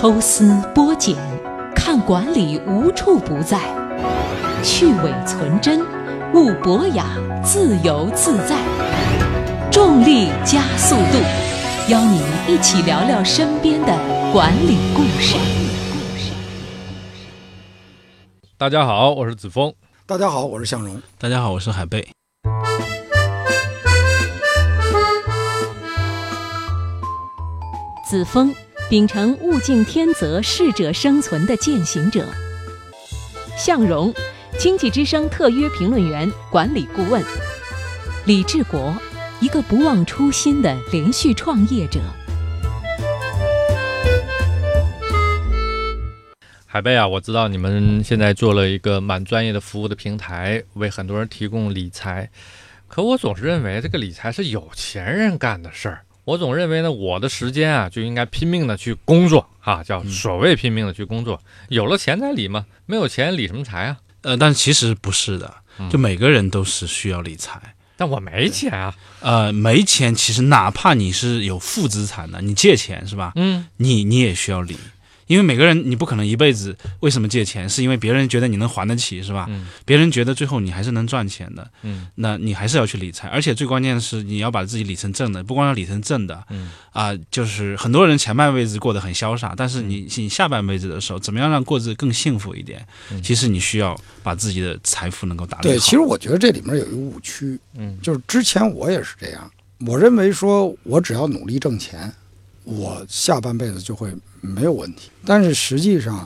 抽丝剥茧，看管理无处不在，去伪存真，悟博雅，自由自在。重力加速度，邀你一起聊聊身边的管理故事。大家好，我是子峰。大家好，我是向荣。大家好，我是海贝。子峰，秉承物竞天择、适者生存的践行者；向荣，经济之声特约评论员、管理顾问；李志国，一个不忘初心的连续创业者。海贝啊，我知道你们现在做了一个蛮专业的服务的平台，为很多人提供理财。可我总是认为这个理财是有钱人干的事儿。我总认为呢，我的时间啊就应该拼命的去工作啊，叫所谓拼命的去工作。有了钱才理嘛，没有钱理什么财啊？呃，但其实不是的，就每个人都是需要理财。但我没钱啊。呃，没钱，其实哪怕你是有负资产的，你借钱是吧？嗯，你你也需要理。因为每个人你不可能一辈子，为什么借钱？是因为别人觉得你能还得起，是吧？嗯。别人觉得最后你还是能赚钱的。嗯。那你还是要去理财，而且最关键的是你要把自己理成正的，不光要理成正的。嗯。啊，就是很多人前半辈子过得很潇洒，但是你你下半辈子的时候，怎么样让过得更幸福一点？其实你需要把自己的财富能够打理好。对，其实我觉得这里面有一个误区。嗯。就是之前我也是这样，我认为说我只要努力挣钱。我下半辈子就会没有问题，但是实际上，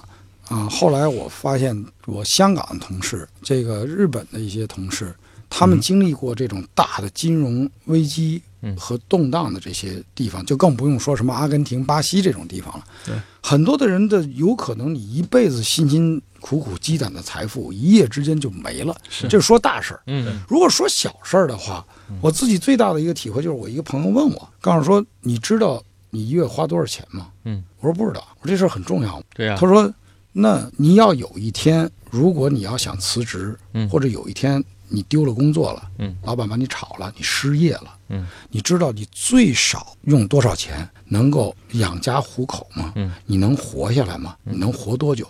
啊，后来我发现，我香港的同事，这个日本的一些同事，他们经历过这种大的金融危机和动荡的这些地方，就更不用说什么阿根廷、巴西这种地方了。对，很多的人的有可能，你一辈子辛辛苦苦积攒的财富，一夜之间就没了。是，这是说大事儿。嗯，如果说小事儿的话，我自己最大的一个体会就是，我一个朋友问我，告诉说，你知道。你一月花多少钱吗？嗯，我说不知道。我说这事儿很重要。对呀。他说，那你要有一天，如果你要想辞职，嗯，或者有一天你丢了工作了，嗯，老板把你炒了，你失业了，嗯，你知道你最少用多少钱能够养家糊口吗？嗯，你能活下来吗？你能活多久？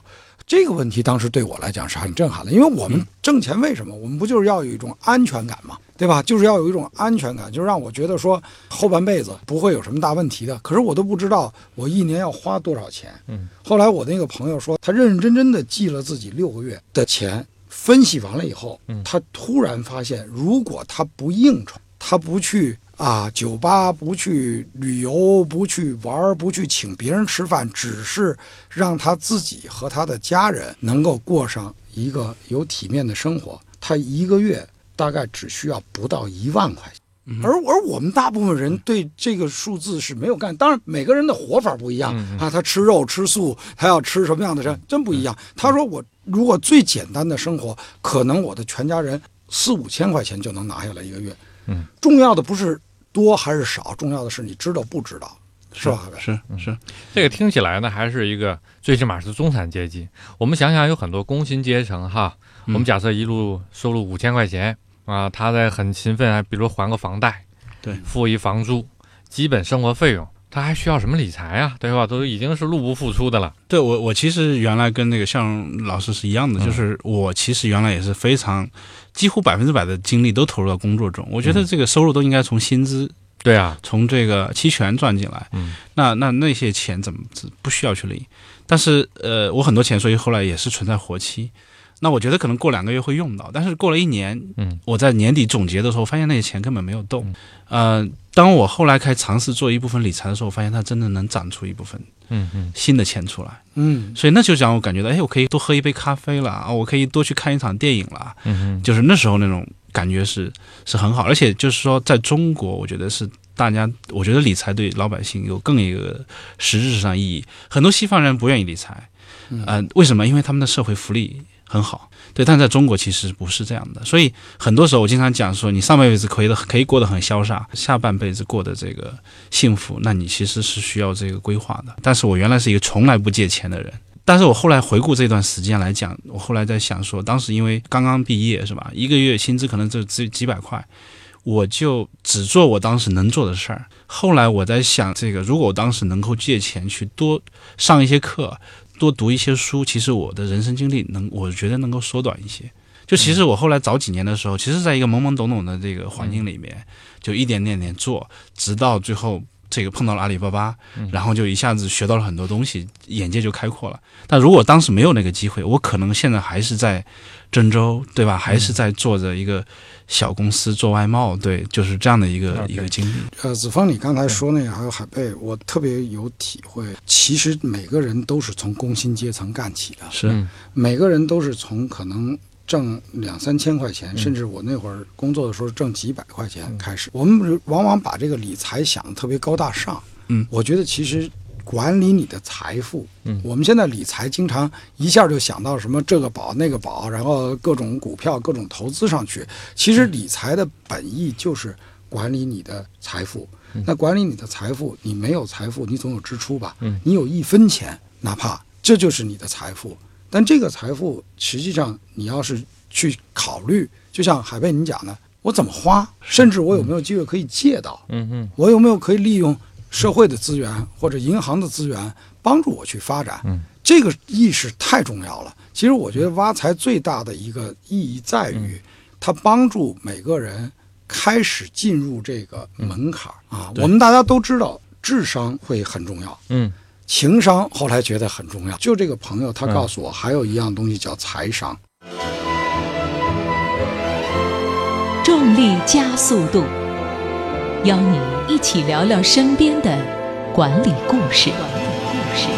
这个问题当时对我来讲是很震撼的，因为我们挣钱为什么？我们不就是要有一种安全感吗？对吧？就是要有一种安全感，就让我觉得说后半辈子不会有什么大问题的。可是我都不知道我一年要花多少钱。嗯。后来我那个朋友说，他认认真真的记了自己六个月的钱，分析完了以后，他突然发现，如果他不应酬，他不去啊酒吧，不去旅游，不去玩，不去请别人吃饭，只是让他自己和他的家人能够过上一个有体面的生活，他一个月。大概只需要不到一万块钱，而而我们大部分人对这个数字是没有概念。当然，每个人的活法不一样啊，他吃肉吃素，他要吃什么样的人，真不一样。他说我如果最简单的生活，可能我的全家人四五千块钱就能拿下来一个月。嗯，重要的不是多还是少，重要的是你知道不知道，是吧？是是，这个听起来呢，还是一个最起码是中产阶级。我们想想，有很多工薪阶层哈。我们假设一路收入五千块钱啊，他在很勤奋，还比如还个房贷，对，付一房租，基本生活费用，他还需要什么理财啊？对吧？都已经是入不敷出的了。对我，我其实原来跟那个向老师是一样的，就是我其实原来也是非常几乎百分之百的精力都投入到工作中。我觉得这个收入都应该从薪资，对啊，从这个期权赚进来。嗯，那那那些钱怎么不需要去理？但是呃，我很多钱，所以后来也是存在活期。那我觉得可能过两个月会用到，但是过了一年，嗯，我在年底总结的时候，发现那些钱根本没有动。呃，当我后来开始尝试做一部分理财的时候，我发现它真的能长出一部分，嗯嗯，新的钱出来。嗯，所以那就让我感觉到，哎，我可以多喝一杯咖啡了啊，我可以多去看一场电影了。嗯嗯，就是那时候那种感觉是是很好，而且就是说，在中国，我觉得是大家，我觉得理财对老百姓有更一个实质上意义。很多西方人不愿意理财，呃，为什么？因为他们的社会福利。很好，对，但在中国其实不是这样的，所以很多时候我经常讲说，你上半辈子可以的可以过得很潇洒，下半辈子过的这个幸福，那你其实是需要这个规划的。但是我原来是一个从来不借钱的人，但是我后来回顾这段时间来讲，我后来在想说，当时因为刚刚毕业是吧，一个月薪资可能就只几百块，我就只做我当时能做的事儿。后来我在想，这个如果我当时能够借钱去多上一些课，多读一些书，其实我的人生经历能，我觉得能够缩短一些。就其实我后来早几年的时候，其实在一个懵懵懂懂的这个环境里面，就一点点点做，直到最后这个碰到了阿里巴巴，然后就一下子学到了很多东西，眼界就开阔了。但如果当时没有那个机会，我可能现在还是在郑州，对吧？还是在做着一个小公司做外贸，对，就是这样的一个一个经历。呃，子枫，你刚才说那个还有海贝，我特别有体会。其实每个人都是从工薪阶层干起的，是嗯每个人都是从可能挣两三千块钱，甚至我那会儿工作的时候挣几百块钱开始。我们往往把这个理财想的特别高大上。嗯我觉得其实管理你的财富，嗯我们现在理财经常一下就想到什么这个宝那个宝，然后各种股票、各种投资上去。其实理财的本意就是管理你的财富。那管理你的财富，你没有财富，你总有支出吧？嗯你有一分钱，哪怕这就是你的财富。但这个财富实际上，你要是去考虑，就像海贝你讲的，我怎么花，甚至我有没有机会可以借到，嗯嗯我有没有可以利用社会的资源或者银行的资源帮助我去发展？嗯，这个意识太重要了。其实我觉得挖财最大的一个意义在于，它帮助每个人开始进入这个门槛儿啊。我们大家都知道，智商会很重要，嗯情商后来觉得很重要。就这个朋友他告诉我，还有一样东西叫财商。重力加速度，邀你一起聊聊身边的管理故事。管理故事。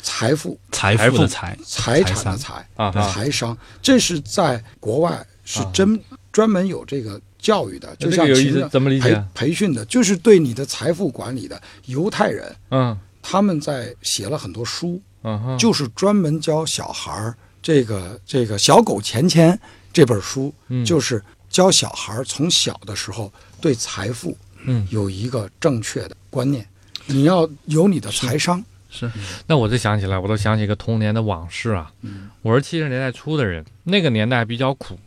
财富、财富的财，财。产的财、啊财商，这是在国外是真专门有这个教育的，就像秦的培怎么理解？培训的，就是对你的财富管理的犹太人，嗯他们在写了很多书，嗯哼，就是专门教小孩儿这个这个小狗钱钱这本书，嗯就是教小孩儿从小的时候对财富嗯，有一个正确的观念，你要有你的财商。是那我就想起来，我都想起一个童年的往事啊。嗯我是七十年代初的人，那个年代比较苦，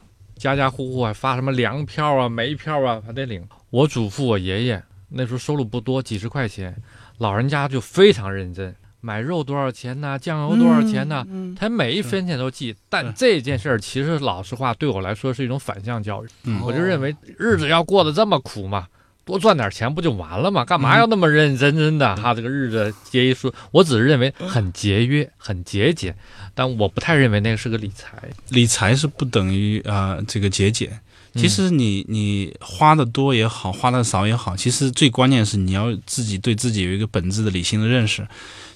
家家户户还发什么粮票啊、煤票啊，还得领。我祖父、我爷爷那时候收入不多，几十块钱，老人家就非常认真，买肉多少钱呢？酱油多少钱呢？嗯他每一分钱都记。但这件事儿其实老实话，对我来说是一种反向教育。嗯我就认为日子要过得这么苦嘛，多赚点钱不就完了吗？干嘛要那么认认真真的？哈，这个日子节一缩，我只是认为很节约、很节俭，但我不太认为那个是个理财。理财是不等于啊、呃这个节俭。其实你你花的多也好，花的少也好，其实最关键是你要自己对自己有一个本质的理性的认识。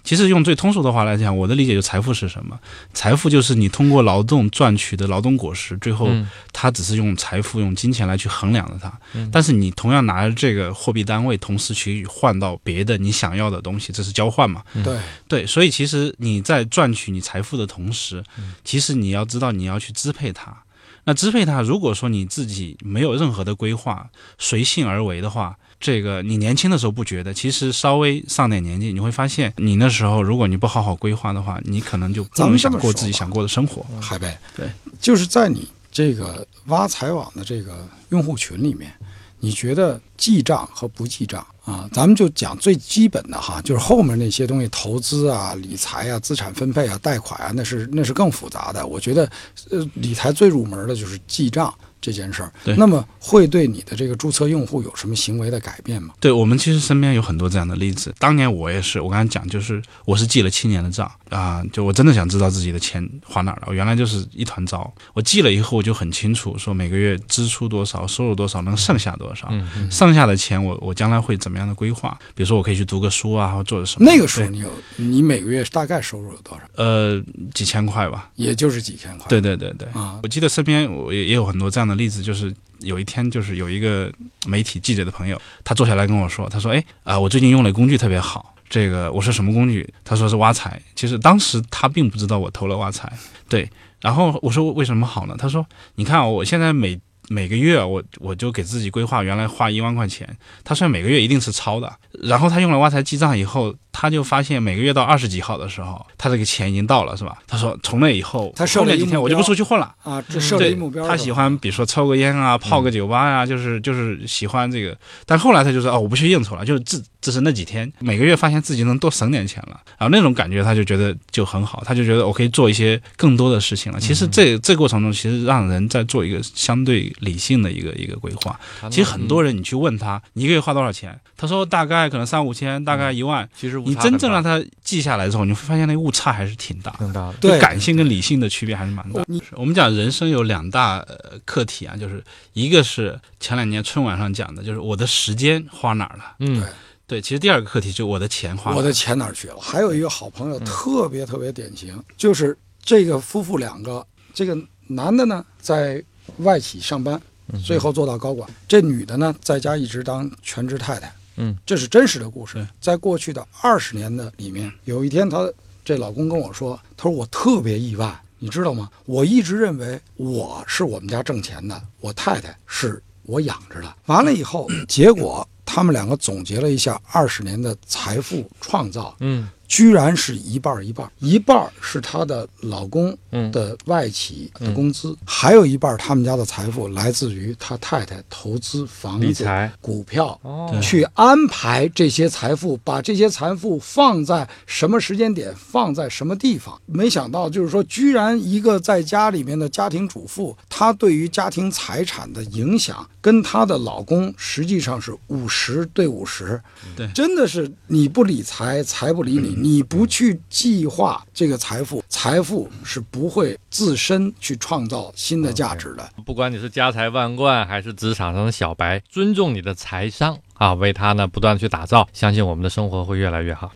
其实用最通俗的话来讲，我的理解就财富是什么？财富就是你通过劳动赚取的劳动果实，最后嗯它只是用财富、用金钱来去衡量的它。嗯但是你同样拿着这个货币单位，同时去换到别的你想要的东西，这是交换嘛？对，对，所以其实你在赚取你财富的同时，嗯其实你要知道你要去支配它。那支配它，如果说你自己没有任何的规划，随性而为的话，这个你年轻的时候不觉得，其实稍微上点年纪，你会发现，你那时候如果你不好好规划的话，你可能就不能咱们这么想过自己想过的生活。海贝，对，就是在你这个挖财网的这个用户群里面，你觉得记账和不记账啊？咱们就讲最基本的哈，就是后面那些东西，投资啊、理财啊、资产分配啊、贷款啊，那是那是更复杂的。我觉得，呃，理财最入门的就是记账这件事儿。对那么会对你的这个注册用户有什么行为的改变吗？对我们其实身边有很多这样的例子。当年我也是，我刚才讲，就是我是记了七年的账啊、就我真的想知道自己的钱花哪儿了。我原来就是一团糟，我记了以后我就很清楚，说每个月支出多少，收入多少，能剩下多少。嗯嗯剩下的钱我我将来会怎么样的规划？比如说我可以去读个书啊，或者做什么。那个时候你有，你每个月大概收入有多少？呃几千块吧。也就是几千块。对对对对。啊，我记得身边我也也有很多这样的例子，就是有一天就是有一个媒体记者的朋友，他坐下来跟我说，他说：“哎啊、我最近用了工具特别好。”这个我说什么工具？他说是挖财。其实当时他并不知道我投了挖财，对。然后我说为什么好呢？他说：“你看、我现在每每个月我我就给自己规划，原来花一万块钱，他算每个月一定是超的。然后他用了挖财记账以后，他就发现每个月到二十几号的时候，他这个钱已经到了，是吧？他说从那以后，他设后面几天我就不出去混了。啊，这设立对目标他喜欢比如说抽个烟啊，泡个酒吧呀、就是就是喜欢这个。但后来他就说哦，我不去应酬了，就是这这是那几天，每个月发现自己能多省点钱了，然后那种感觉他就觉得就很好，他就觉得我可以做一些更多的事情了。其实这这过程中，其实让人在做一个相对理性的一个一个规划。其实很多人你去问他，你一个月花多少钱，他说大概可能三五千，大概一万。其实你真正让他记下来之后，你会发现那个误差还是挺大的。更大的。对感性跟理性的区别还是蛮大的。我们讲人生有两大呃课题啊，就是一个是前两年春晚上讲的，就是我的时间花哪儿了。嗯对对，其实第二个课题就是我的钱花哪儿了。我的钱哪儿去了？还有一个好朋友特别特别典型，就是这个夫妇两个，这个男的呢在外企上班，最后做到高管；这女的呢在家一直当全职太太。嗯，这是真实的故事。在过去的二十年的里面，有一天她这老公跟我说，他说我特别意外，你知道吗？我一直认为我是我们家挣钱的，我太太是我养着的。完了以后，结果他们两个总结了一下二十年的财富创造，嗯居然是一半儿一半儿，一半儿是她的老公嗯的外企的工资，还有一半儿他们家的财富来自于他太太投资房子、理财股票。哦去安排这些财富，把这些财富放在什么时间点，放在什么地方？没想到，就是说，居然一个在家里面的家庭主妇，她对于家庭财产的影响，跟她的老公实际上是五十对五十。对真的是你不理财，财不理你；你不去计划这个财富，财富是不会自身去创造新的价值的。不管你是家财万贯还是职场上的小白，尊重你的财商啊，为他呢不断去打造，相信我们的生活会越来越好。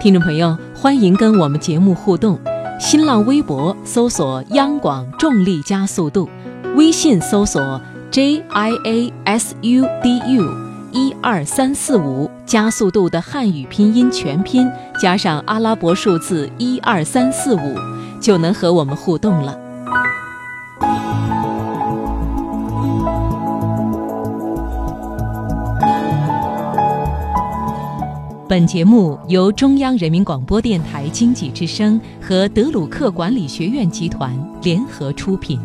听众朋友，欢迎跟我们节目互动。新浪微博搜索“央广重力加速度”，微信搜索 “j i a s u d u”。一二三四五加速度的汉语拼音全拼加上阿拉伯数字一二三四五，就能和我们互动了。本节目由中央人民广播电台经济之声和德鲁克管理学院集团联合出品。